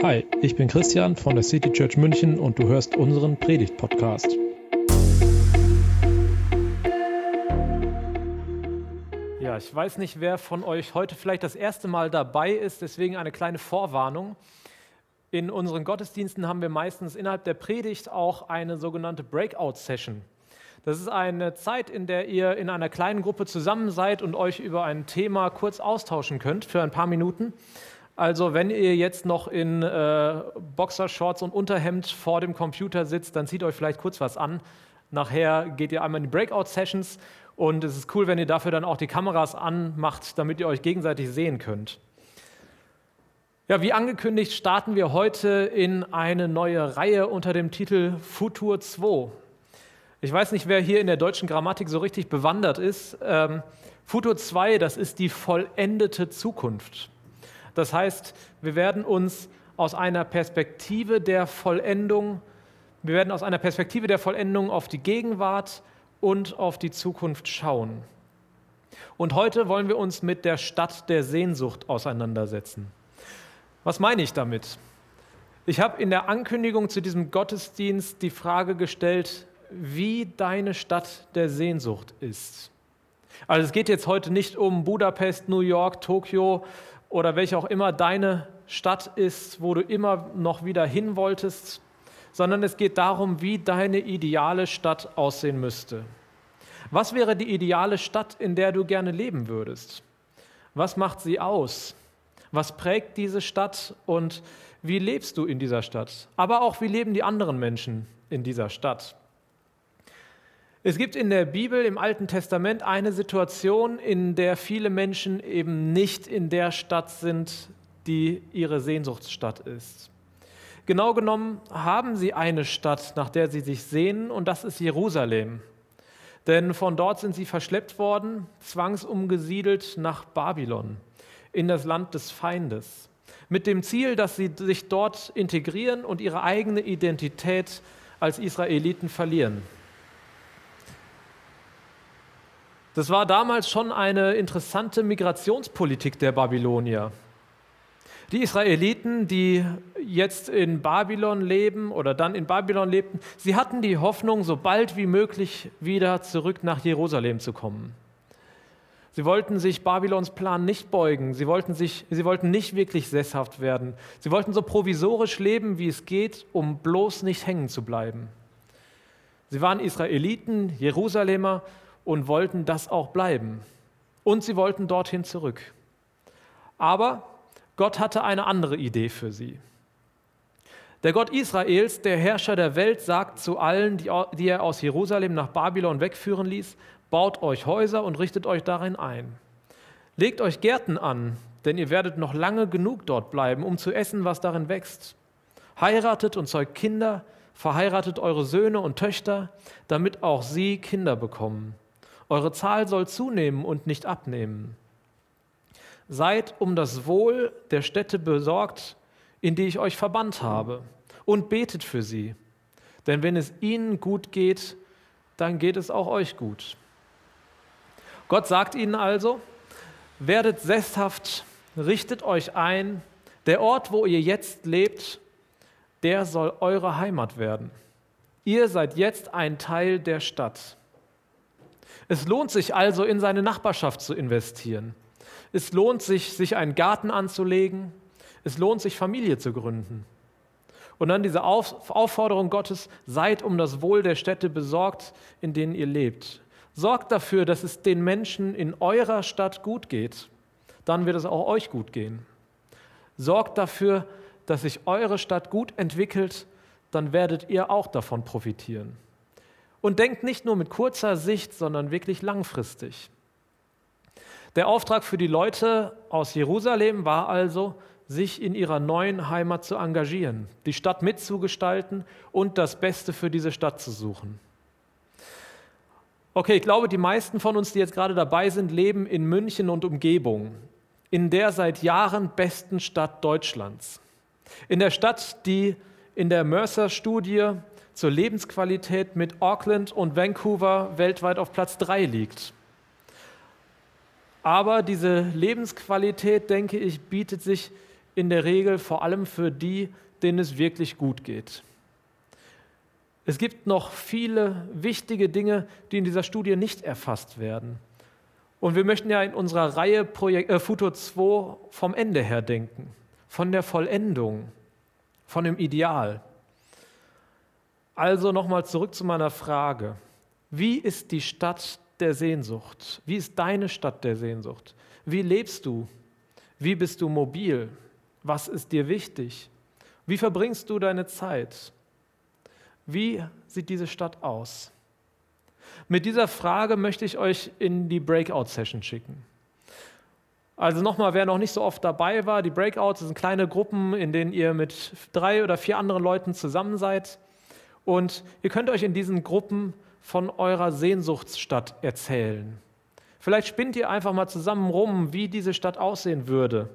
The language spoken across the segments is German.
Hi, ich bin Christian von der City Church München und du hörst unseren Predigt-Podcast. Ja, ich weiß nicht, wer von euch heute vielleicht das erste Mal dabei ist, deswegen eine kleine Vorwarnung. In unseren Gottesdiensten haben wir meistens innerhalb der Predigt auch eine sogenannte Breakout-Session. Das ist eine Zeit, in der ihr in einer kleinen Gruppe zusammen seid und euch über ein Thema kurz austauschen könnt für ein paar Minuten. Also wenn ihr jetzt noch in äh, Boxershorts und Unterhemd vor dem Computer sitzt, dann zieht euch vielleicht kurz was an. Nachher geht ihr einmal in die Breakout-Sessions und es ist cool, wenn ihr dafür dann auch die Kameras anmacht, damit ihr euch gegenseitig sehen könnt. Ja, wie angekündigt, starten wir heute in eine neue Reihe unter dem Titel Futur 2. Ich weiß nicht, wer hier in der deutschen Grammatik so richtig bewandert ist. Ähm, Futur 2, das ist die vollendete Zukunft. Das heißt, wir werden uns aus einer Perspektive der Vollendung, wir werden aus einer Perspektive der Vollendung auf die Gegenwart und auf die Zukunft schauen. Und heute wollen wir uns mit der Stadt der Sehnsucht auseinandersetzen. Was meine ich damit? Ich habe in der Ankündigung zu diesem Gottesdienst die Frage gestellt, wie deine Stadt der Sehnsucht ist. Also es geht jetzt heute nicht um Budapest, New York, Tokio oder welche auch immer deine Stadt ist, wo du immer noch wieder hin wolltest, sondern es geht darum, wie deine ideale Stadt aussehen müsste. Was wäre die ideale Stadt, in der du gerne leben würdest? Was macht sie aus? Was prägt diese Stadt und wie lebst du in dieser Stadt? Aber auch, wie leben die anderen Menschen in dieser Stadt? Es gibt in der Bibel im Alten Testament eine Situation, in der viele Menschen eben nicht in der Stadt sind, die ihre Sehnsuchtsstadt ist. Genau genommen haben sie eine Stadt, nach der sie sich sehnen, und das ist Jerusalem. Denn von dort sind sie verschleppt worden, zwangsumgesiedelt nach Babylon, in das Land des Feindes, mit dem Ziel, dass sie sich dort integrieren und ihre eigene Identität als Israeliten verlieren. Das war damals schon eine interessante Migrationspolitik der Babylonier. Die Israeliten, die jetzt in Babylon leben oder dann in Babylon lebten, sie hatten die Hoffnung, so bald wie möglich wieder zurück nach Jerusalem zu kommen. Sie wollten sich Babylons Plan nicht beugen, sie wollten, sich, sie wollten nicht wirklich sesshaft werden. Sie wollten so provisorisch leben, wie es geht, um bloß nicht hängen zu bleiben. Sie waren Israeliten, Jerusalemer und wollten das auch bleiben. Und sie wollten dorthin zurück. Aber Gott hatte eine andere Idee für sie. Der Gott Israels, der Herrscher der Welt, sagt zu allen, die er aus Jerusalem nach Babylon wegführen ließ, baut euch Häuser und richtet euch darin ein. Legt euch Gärten an, denn ihr werdet noch lange genug dort bleiben, um zu essen, was darin wächst. Heiratet und zeugt Kinder, verheiratet eure Söhne und Töchter, damit auch sie Kinder bekommen. Eure Zahl soll zunehmen und nicht abnehmen. Seid um das Wohl der Städte besorgt, in die ich euch verbannt habe, und betet für sie. Denn wenn es ihnen gut geht, dann geht es auch euch gut. Gott sagt ihnen also, werdet sesshaft, richtet euch ein, der Ort, wo ihr jetzt lebt, der soll eure Heimat werden. Ihr seid jetzt ein Teil der Stadt. Es lohnt sich also, in seine Nachbarschaft zu investieren. Es lohnt sich, sich einen Garten anzulegen. Es lohnt sich, Familie zu gründen. Und dann diese Aufforderung Gottes, seid um das Wohl der Städte besorgt, in denen ihr lebt. Sorgt dafür, dass es den Menschen in eurer Stadt gut geht. Dann wird es auch euch gut gehen. Sorgt dafür, dass sich eure Stadt gut entwickelt, dann werdet ihr auch davon profitieren und denkt nicht nur mit kurzer Sicht, sondern wirklich langfristig. Der Auftrag für die Leute aus Jerusalem war also, sich in ihrer neuen Heimat zu engagieren, die Stadt mitzugestalten und das Beste für diese Stadt zu suchen. Okay, ich glaube, die meisten von uns, die jetzt gerade dabei sind, leben in München und Umgebung, in der seit Jahren besten Stadt Deutschlands. In der Stadt, die in der Mercer-Studie zur Lebensqualität mit Auckland und Vancouver weltweit auf Platz 3 liegt. Aber diese Lebensqualität, denke ich, bietet sich in der Regel vor allem für die, denen es wirklich gut geht. Es gibt noch viele wichtige Dinge, die in dieser Studie nicht erfasst werden. Und wir möchten ja in unserer Reihe Projekt, äh, Futur 2 vom Ende her denken, von der Vollendung, von dem Ideal. Also nochmal zurück zu meiner Frage. Wie ist die Stadt der Sehnsucht? Wie ist deine Stadt der Sehnsucht? Wie lebst du? Wie bist du mobil? Was ist dir wichtig? Wie verbringst du deine Zeit? Wie sieht diese Stadt aus? Mit dieser Frage möchte ich euch in die Breakout-Session schicken. Also nochmal, wer noch nicht so oft dabei war, die Breakouts sind kleine Gruppen, in denen ihr mit drei oder vier anderen Leuten zusammen seid. Und ihr könnt euch in diesen Gruppen von eurer Sehnsuchtsstadt erzählen. Vielleicht spinnt ihr einfach mal zusammen rum, wie diese Stadt aussehen würde.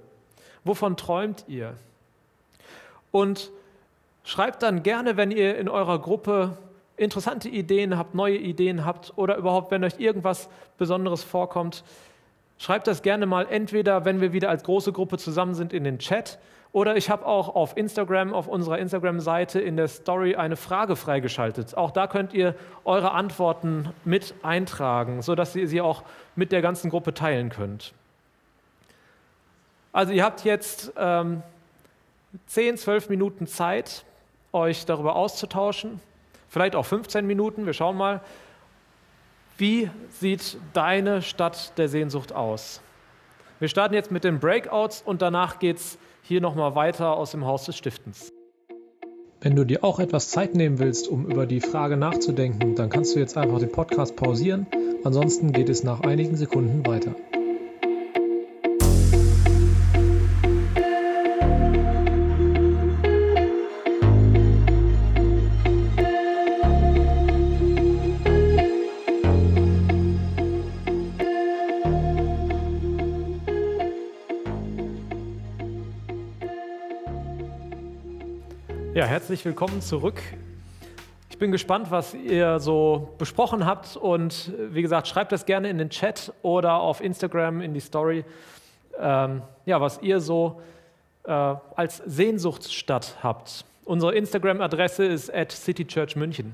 Wovon träumt ihr? Und schreibt dann gerne, wenn ihr in eurer Gruppe interessante Ideen habt, neue Ideen habt oder überhaupt, wenn euch irgendwas Besonderes vorkommt, schreibt das gerne mal entweder, wenn wir wieder als große Gruppe zusammen sind, in den Chat oder ich habe auch auf Instagram, auf unserer Instagram-Seite in der Story eine Frage freigeschaltet. Auch da könnt ihr eure Antworten mit eintragen, sodass ihr sie auch mit der ganzen Gruppe teilen könnt. Also ihr habt jetzt ähm, 10, 12 Minuten Zeit, euch darüber auszutauschen vielleicht auch 15 Minuten. Wir schauen mal, wie sieht deine Stadt der Sehnsucht aus? Wir starten jetzt mit den Breakouts und danach geht es hier nochmal weiter aus dem Haus des Stiftens. Wenn du dir auch etwas Zeit nehmen willst, um über die Frage nachzudenken, dann kannst du jetzt einfach den Podcast pausieren. Ansonsten geht es nach einigen Sekunden weiter. Herzlich willkommen zurück. Ich bin gespannt, was ihr so besprochen habt und wie gesagt, schreibt das gerne in den Chat oder auf Instagram in die Story, ähm, ja, was ihr so äh, als Sehnsuchtsstadt habt. Unsere Instagram-Adresse ist at citychurchmünchen.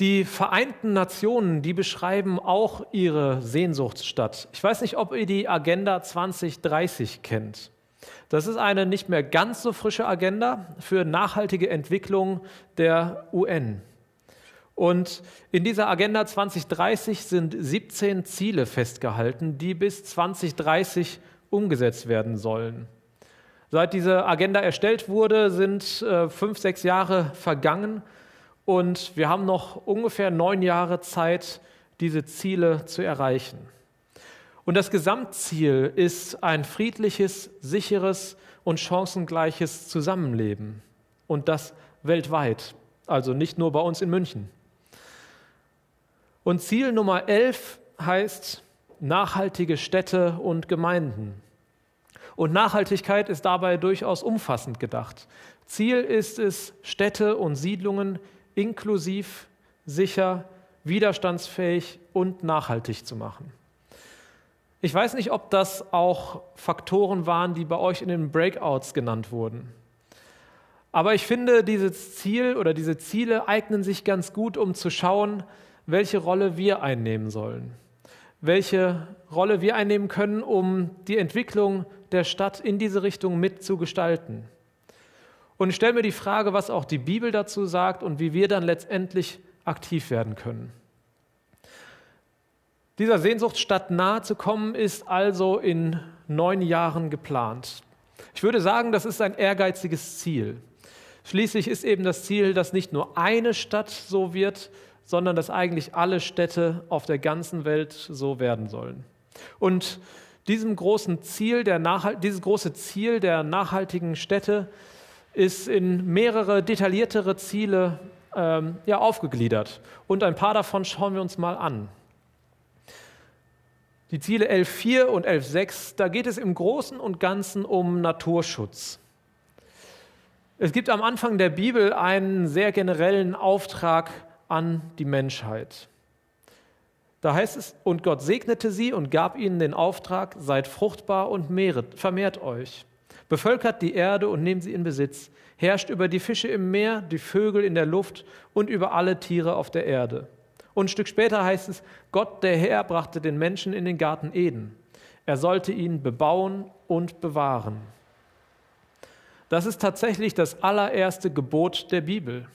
Die Vereinten Nationen, die beschreiben auch ihre Sehnsuchtsstadt. Ich weiß nicht, ob ihr die Agenda 2030 kennt. Das ist eine nicht mehr ganz so frische Agenda für nachhaltige Entwicklung der UN. Und in dieser Agenda 2030 sind 17 Ziele festgehalten, die bis 2030 umgesetzt werden sollen. Seit diese Agenda erstellt wurde, sind äh, fünf, sechs Jahre vergangen und wir haben noch ungefähr neun Jahre Zeit, diese Ziele zu erreichen. Und das Gesamtziel ist ein friedliches, sicheres und chancengleiches Zusammenleben. Und das weltweit, also nicht nur bei uns in München. Und Ziel Nummer 11 heißt nachhaltige Städte und Gemeinden. Und Nachhaltigkeit ist dabei durchaus umfassend gedacht. Ziel ist es, Städte und Siedlungen inklusiv, sicher, widerstandsfähig und nachhaltig zu machen. Ich weiß nicht, ob das auch Faktoren waren, die bei euch in den Breakouts genannt wurden. Aber ich finde, dieses Ziel oder diese Ziele eignen sich ganz gut, um zu schauen, welche Rolle wir einnehmen sollen. Welche Rolle wir einnehmen können, um die Entwicklung der Stadt in diese Richtung mitzugestalten. Und ich stelle mir die Frage, was auch die Bibel dazu sagt und wie wir dann letztendlich aktiv werden können. Dieser Sehnsuchtsstadt nahe zu kommen, ist also in neun Jahren geplant. Ich würde sagen, das ist ein ehrgeiziges Ziel. Schließlich ist eben das Ziel, dass nicht nur eine Stadt so wird, sondern dass eigentlich alle Städte auf der ganzen Welt so werden sollen. Und diesem großen Ziel der dieses große Ziel der nachhaltigen Städte ist in mehrere detailliertere Ziele ähm, ja, aufgegliedert. Und ein paar davon schauen wir uns mal an. Die Ziele 11.4 und 11.6, da geht es im Großen und Ganzen um Naturschutz. Es gibt am Anfang der Bibel einen sehr generellen Auftrag an die Menschheit. Da heißt es, und Gott segnete sie und gab ihnen den Auftrag, seid fruchtbar und mehret, vermehrt euch. Bevölkert die Erde und nehmt sie in Besitz. Herrscht über die Fische im Meer, die Vögel in der Luft und über alle Tiere auf der Erde. Und ein Stück später heißt es, Gott der Herr brachte den Menschen in den Garten Eden. Er sollte ihn bebauen und bewahren. Das ist tatsächlich das allererste Gebot der Bibel.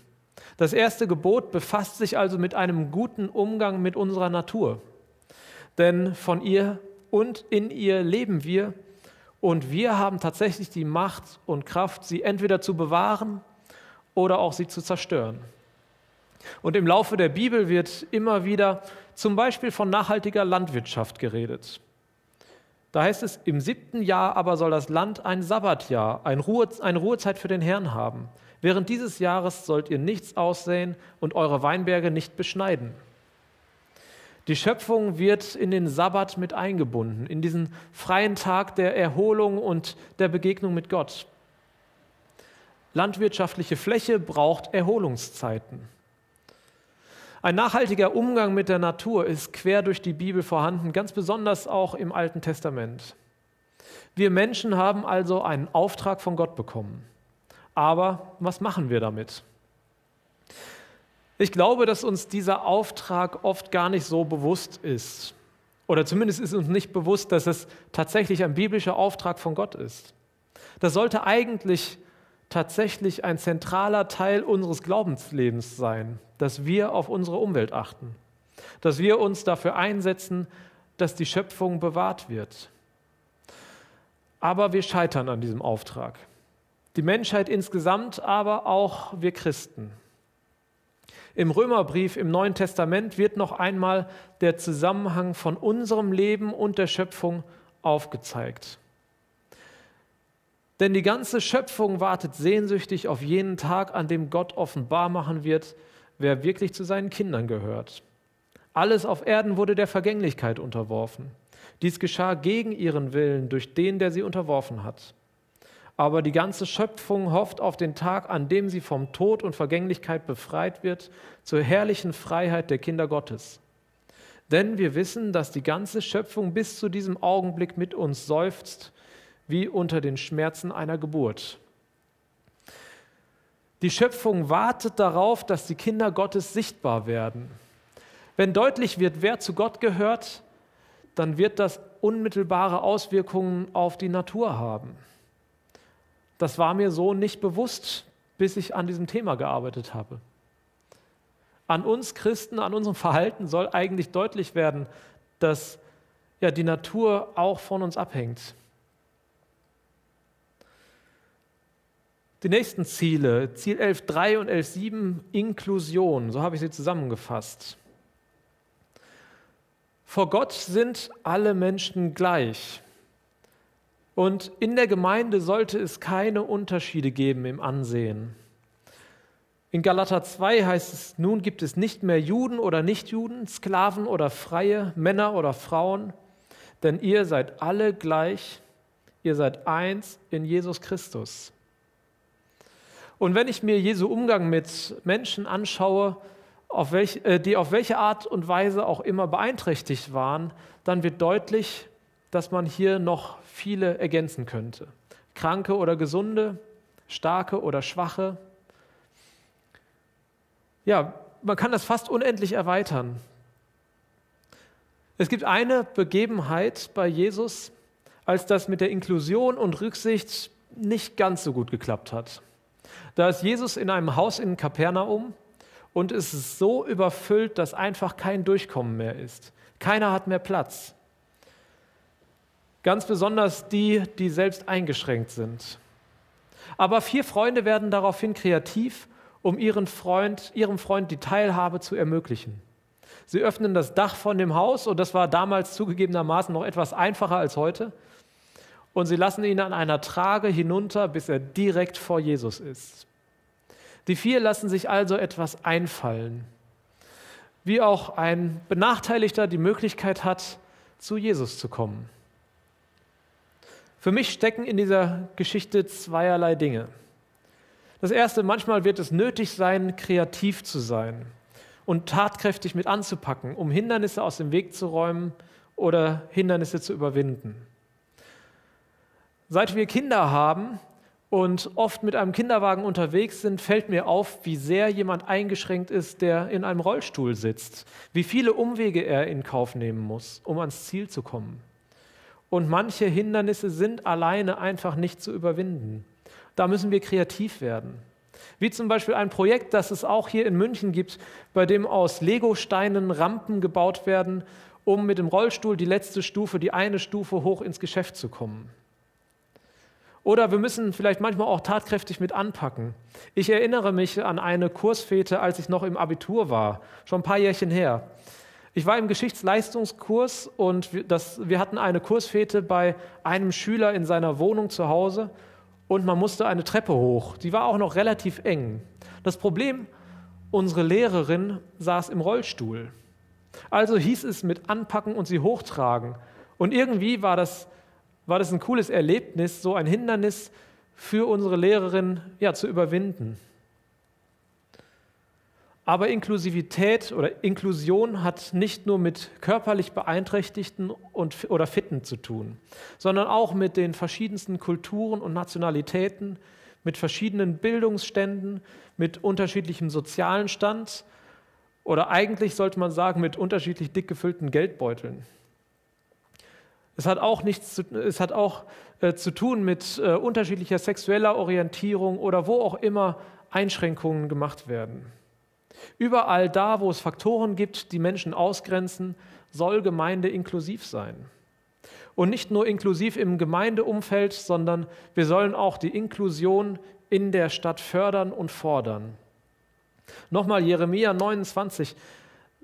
Das erste Gebot befasst sich also mit einem guten Umgang mit unserer Natur. Denn von ihr und in ihr leben wir und wir haben tatsächlich die Macht und Kraft, sie entweder zu bewahren oder auch sie zu zerstören. Und im Laufe der Bibel wird immer wieder zum Beispiel von nachhaltiger Landwirtschaft geredet. Da heißt es, im siebten Jahr aber soll das Land ein Sabbatjahr, eine Ruhezeit für den Herrn haben. Während dieses Jahres sollt ihr nichts aussäen und eure Weinberge nicht beschneiden. Die Schöpfung wird in den Sabbat mit eingebunden, in diesen freien Tag der Erholung und der Begegnung mit Gott. Landwirtschaftliche Fläche braucht Erholungszeiten. Ein nachhaltiger Umgang mit der Natur ist quer durch die Bibel vorhanden, ganz besonders auch im Alten Testament. Wir Menschen haben also einen Auftrag von Gott bekommen. Aber was machen wir damit? Ich glaube, dass uns dieser Auftrag oft gar nicht so bewusst ist. Oder zumindest ist uns nicht bewusst, dass es tatsächlich ein biblischer Auftrag von Gott ist. Das sollte eigentlich tatsächlich ein zentraler Teil unseres Glaubenslebens sein, dass wir auf unsere Umwelt achten, dass wir uns dafür einsetzen, dass die Schöpfung bewahrt wird. Aber wir scheitern an diesem Auftrag die Menschheit insgesamt, aber auch wir Christen. Im Römerbrief im Neuen Testament wird noch einmal der Zusammenhang von unserem Leben und der Schöpfung aufgezeigt. Denn die ganze Schöpfung wartet sehnsüchtig auf jenen Tag, an dem Gott offenbar machen wird, wer wirklich zu seinen Kindern gehört. Alles auf Erden wurde der Vergänglichkeit unterworfen. Dies geschah gegen ihren Willen durch den, der sie unterworfen hat aber die ganze Schöpfung hofft auf den Tag, an dem sie vom Tod und Vergänglichkeit befreit wird, zur herrlichen Freiheit der Kinder Gottes. Denn wir wissen, dass die ganze Schöpfung bis zu diesem Augenblick mit uns seufzt, wie unter den Schmerzen einer Geburt. Die Schöpfung wartet darauf, dass die Kinder Gottes sichtbar werden. Wenn deutlich wird, wer zu Gott gehört, dann wird das unmittelbare Auswirkungen auf die Natur haben. Das war mir so nicht bewusst, bis ich an diesem Thema gearbeitet habe. An uns Christen, an unserem Verhalten soll eigentlich deutlich werden, dass ja, die Natur auch von uns abhängt. Die nächsten Ziele, Ziel 11.3 und 11.7, Inklusion, so habe ich sie zusammengefasst. Vor Gott sind alle Menschen gleich. Und in der Gemeinde sollte es keine Unterschiede geben im Ansehen. In Galater 2 heißt es, nun gibt es nicht mehr Juden oder Nichtjuden, Sklaven oder Freie, Männer oder Frauen, denn ihr seid alle gleich, ihr seid eins in Jesus Christus. Und wenn ich mir Jesu Umgang mit Menschen anschaue, auf welch, äh, die auf welche Art und Weise auch immer beeinträchtigt waren, dann wird deutlich, dass man hier noch viele ergänzen könnte. Kranke oder gesunde, starke oder schwache. Ja, man kann das fast unendlich erweitern. Es gibt eine Begebenheit bei Jesus, als das mit der Inklusion und Rücksicht nicht ganz so gut geklappt hat. Da ist Jesus in einem Haus in Kapernaum und es ist so überfüllt, dass einfach kein Durchkommen mehr ist. Keiner hat mehr Platz. Ganz besonders die, die selbst eingeschränkt sind. Aber vier Freunde werden daraufhin kreativ, um ihren Freund, ihrem Freund die Teilhabe zu ermöglichen. Sie öffnen das Dach von dem Haus und das war damals zugegebenermaßen noch etwas einfacher als heute. Und sie lassen ihn an einer Trage hinunter, bis er direkt vor Jesus ist. Die vier lassen sich also etwas einfallen, wie auch ein Benachteiligter die Möglichkeit hat, zu Jesus zu kommen. Für mich stecken in dieser Geschichte zweierlei Dinge. Das erste, manchmal wird es nötig sein, kreativ zu sein und tatkräftig mit anzupacken, um Hindernisse aus dem Weg zu räumen oder Hindernisse zu überwinden. Seit wir Kinder haben und oft mit einem Kinderwagen unterwegs sind, fällt mir auf, wie sehr jemand eingeschränkt ist, der in einem Rollstuhl sitzt, wie viele Umwege er in Kauf nehmen muss, um ans Ziel zu kommen. Und manche Hindernisse sind alleine einfach nicht zu überwinden. Da müssen wir kreativ werden. Wie zum Beispiel ein Projekt, das es auch hier in München gibt, bei dem aus Legosteinen Rampen gebaut werden, um mit dem Rollstuhl die letzte Stufe, die eine Stufe hoch ins Geschäft zu kommen. Oder wir müssen vielleicht manchmal auch tatkräftig mit anpacken. Ich erinnere mich an eine Kursfete, als ich noch im Abitur war, schon ein paar Jährchen her. Ich war im Geschichtsleistungskurs und wir, das, wir hatten eine Kursfete bei einem Schüler in seiner Wohnung zu Hause und man musste eine Treppe hoch. Die war auch noch relativ eng. Das Problem, unsere Lehrerin saß im Rollstuhl. Also hieß es mit anpacken und sie hochtragen. Und irgendwie war das, war das ein cooles Erlebnis, so ein Hindernis für unsere Lehrerin ja, zu überwinden. Aber Inklusivität oder Inklusion hat nicht nur mit körperlich Beeinträchtigten und, oder Fitten zu tun, sondern auch mit den verschiedensten Kulturen und Nationalitäten, mit verschiedenen Bildungsständen, mit unterschiedlichem sozialen Stand oder eigentlich sollte man sagen mit unterschiedlich dick gefüllten Geldbeuteln. Es hat auch, nichts zu, es hat auch äh, zu tun mit äh, unterschiedlicher sexueller Orientierung oder wo auch immer Einschränkungen gemacht werden. Überall da, wo es Faktoren gibt, die Menschen ausgrenzen, soll Gemeinde inklusiv sein. Und nicht nur inklusiv im Gemeindeumfeld, sondern wir sollen auch die Inklusion in der Stadt fördern und fordern. Nochmal Jeremia 29.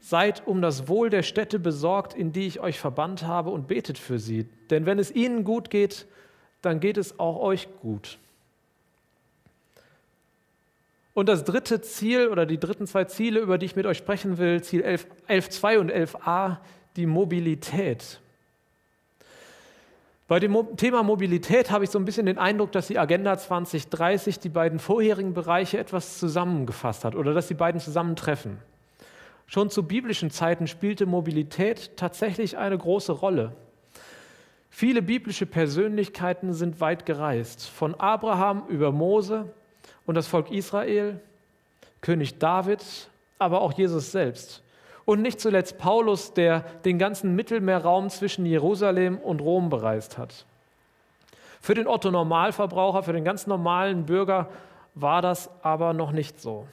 Seid um das Wohl der Städte besorgt, in die ich euch verbannt habe, und betet für sie. Denn wenn es ihnen gut geht, dann geht es auch euch gut. Und das dritte Ziel oder die dritten zwei Ziele, über die ich mit euch sprechen will, Ziel 11.2 11, und 11a, die Mobilität. Bei dem Thema Mobilität habe ich so ein bisschen den Eindruck, dass die Agenda 2030 die beiden vorherigen Bereiche etwas zusammengefasst hat oder dass die beiden zusammentreffen. Schon zu biblischen Zeiten spielte Mobilität tatsächlich eine große Rolle. Viele biblische Persönlichkeiten sind weit gereist, von Abraham über Mose und das Volk Israel, König David, aber auch Jesus selbst. Und nicht zuletzt Paulus, der den ganzen Mittelmeerraum zwischen Jerusalem und Rom bereist hat. Für den Otto Normalverbraucher, für den ganz normalen Bürger war das aber noch nicht so.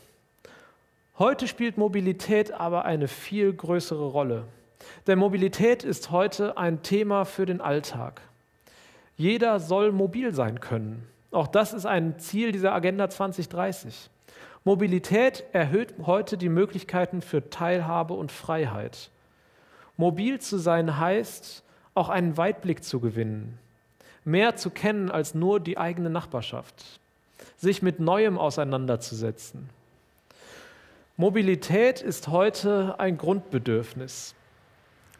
Heute spielt Mobilität aber eine viel größere Rolle. Denn Mobilität ist heute ein Thema für den Alltag. Jeder soll mobil sein können. Auch das ist ein Ziel dieser Agenda 2030. Mobilität erhöht heute die Möglichkeiten für Teilhabe und Freiheit. Mobil zu sein heißt, auch einen Weitblick zu gewinnen, mehr zu kennen als nur die eigene Nachbarschaft, sich mit Neuem auseinanderzusetzen. Mobilität ist heute ein Grundbedürfnis.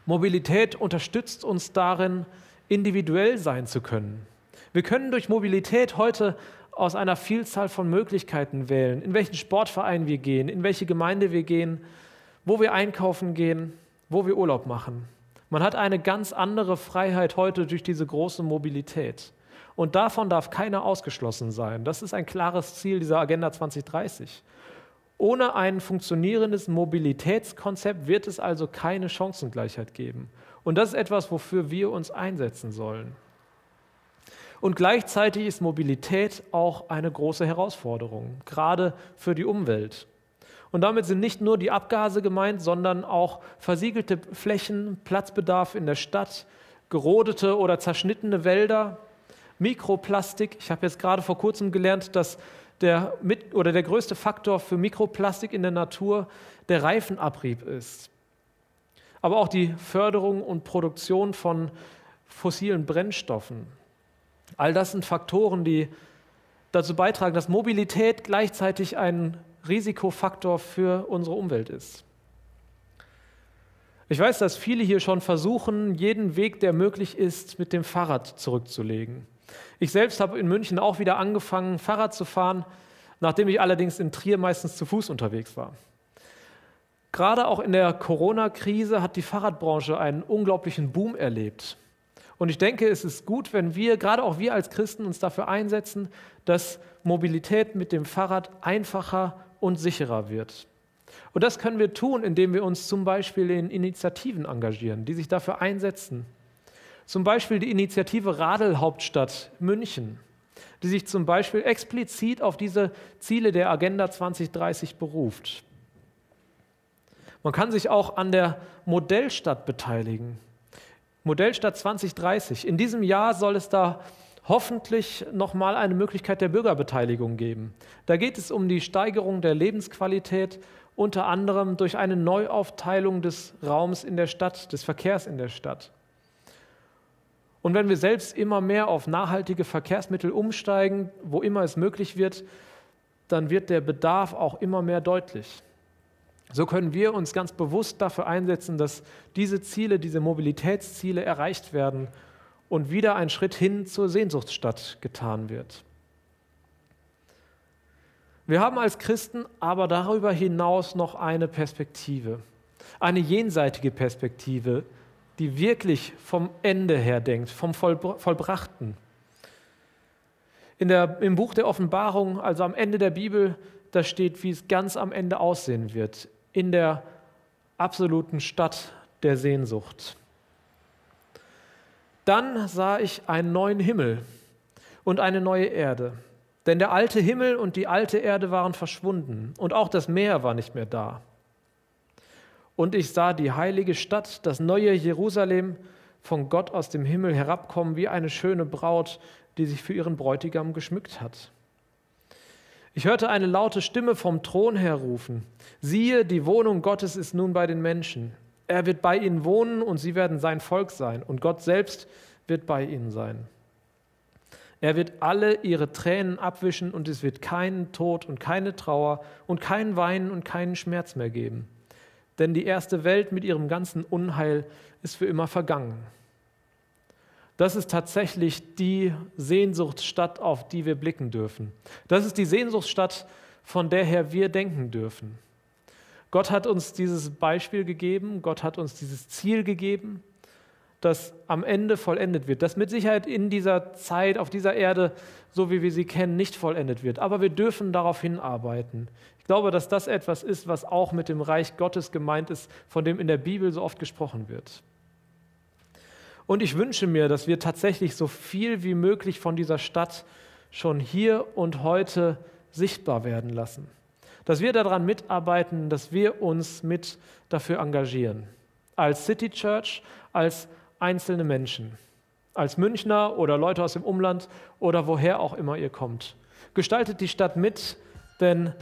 Mobilität unterstützt uns darin, individuell sein zu können, wir können durch Mobilität heute aus einer Vielzahl von Möglichkeiten wählen, in welchen Sportverein wir gehen, in welche Gemeinde wir gehen, wo wir einkaufen gehen, wo wir Urlaub machen. Man hat eine ganz andere Freiheit heute durch diese große Mobilität. Und davon darf keiner ausgeschlossen sein. Das ist ein klares Ziel dieser Agenda 2030. Ohne ein funktionierendes Mobilitätskonzept wird es also keine Chancengleichheit geben. Und das ist etwas, wofür wir uns einsetzen sollen. Und gleichzeitig ist Mobilität auch eine große Herausforderung, gerade für die Umwelt. Und damit sind nicht nur die Abgase gemeint, sondern auch versiegelte Flächen, Platzbedarf in der Stadt, gerodete oder zerschnittene Wälder, Mikroplastik. Ich habe jetzt gerade vor kurzem gelernt, dass der, mit, oder der größte Faktor für Mikroplastik in der Natur der Reifenabrieb ist. Aber auch die Förderung und Produktion von fossilen Brennstoffen. All das sind Faktoren, die dazu beitragen, dass Mobilität gleichzeitig ein Risikofaktor für unsere Umwelt ist. Ich weiß, dass viele hier schon versuchen, jeden Weg, der möglich ist, mit dem Fahrrad zurückzulegen. Ich selbst habe in München auch wieder angefangen, Fahrrad zu fahren, nachdem ich allerdings in Trier meistens zu Fuß unterwegs war. Gerade auch in der Corona-Krise hat die Fahrradbranche einen unglaublichen Boom erlebt. Und ich denke, es ist gut, wenn wir, gerade auch wir als Christen, uns dafür einsetzen, dass Mobilität mit dem Fahrrad einfacher und sicherer wird. Und das können wir tun, indem wir uns zum Beispiel in Initiativen engagieren, die sich dafür einsetzen. Zum Beispiel die Initiative Radelhauptstadt München, die sich zum Beispiel explizit auf diese Ziele der Agenda 2030 beruft. Man kann sich auch an der Modellstadt beteiligen. Modellstadt 2030. In diesem Jahr soll es da hoffentlich nochmal eine Möglichkeit der Bürgerbeteiligung geben. Da geht es um die Steigerung der Lebensqualität, unter anderem durch eine Neuaufteilung des Raums in der Stadt, des Verkehrs in der Stadt. Und wenn wir selbst immer mehr auf nachhaltige Verkehrsmittel umsteigen, wo immer es möglich wird, dann wird der Bedarf auch immer mehr deutlich. So können wir uns ganz bewusst dafür einsetzen, dass diese Ziele, diese Mobilitätsziele erreicht werden und wieder ein Schritt hin zur Sehnsuchtsstadt getan wird. Wir haben als Christen aber darüber hinaus noch eine Perspektive, eine jenseitige Perspektive, die wirklich vom Ende her denkt, vom Vollbrachten. In der, Im Buch der Offenbarung, also am Ende der Bibel, da steht, wie es ganz am Ende aussehen wird in der absoluten Stadt der Sehnsucht. Dann sah ich einen neuen Himmel und eine neue Erde. Denn der alte Himmel und die alte Erde waren verschwunden und auch das Meer war nicht mehr da. Und ich sah die heilige Stadt, das neue Jerusalem, von Gott aus dem Himmel herabkommen wie eine schöne Braut, die sich für ihren Bräutigam geschmückt hat. Ich hörte eine laute Stimme vom Thron her rufen, siehe, die Wohnung Gottes ist nun bei den Menschen. Er wird bei ihnen wohnen und sie werden sein Volk sein und Gott selbst wird bei ihnen sein. Er wird alle ihre Tränen abwischen und es wird keinen Tod und keine Trauer und kein Weinen und keinen Schmerz mehr geben. Denn die erste Welt mit ihrem ganzen Unheil ist für immer vergangen. Das ist tatsächlich die Sehnsuchtsstadt, auf die wir blicken dürfen. Das ist die Sehnsuchtsstadt, von der her wir denken dürfen. Gott hat uns dieses Beispiel gegeben, Gott hat uns dieses Ziel gegeben, das am Ende vollendet wird, das mit Sicherheit in dieser Zeit auf dieser Erde, so wie wir sie kennen, nicht vollendet wird. Aber wir dürfen darauf hinarbeiten. Ich glaube, dass das etwas ist, was auch mit dem Reich Gottes gemeint ist, von dem in der Bibel so oft gesprochen wird. Und ich wünsche mir, dass wir tatsächlich so viel wie möglich von dieser Stadt schon hier und heute sichtbar werden lassen. Dass wir daran mitarbeiten, dass wir uns mit dafür engagieren. Als City Church, als einzelne Menschen. Als Münchner oder Leute aus dem Umland oder woher auch immer ihr kommt. Gestaltet die Stadt mit, denn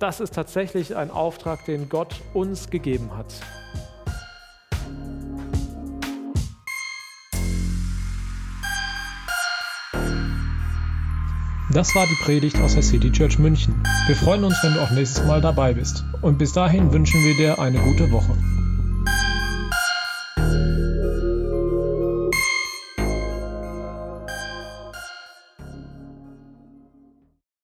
das ist tatsächlich ein Auftrag, den Gott uns gegeben hat. Das war die Predigt aus der City Church München. Wir freuen uns, wenn du auch nächstes Mal dabei bist. Und bis dahin wünschen wir dir eine gute Woche.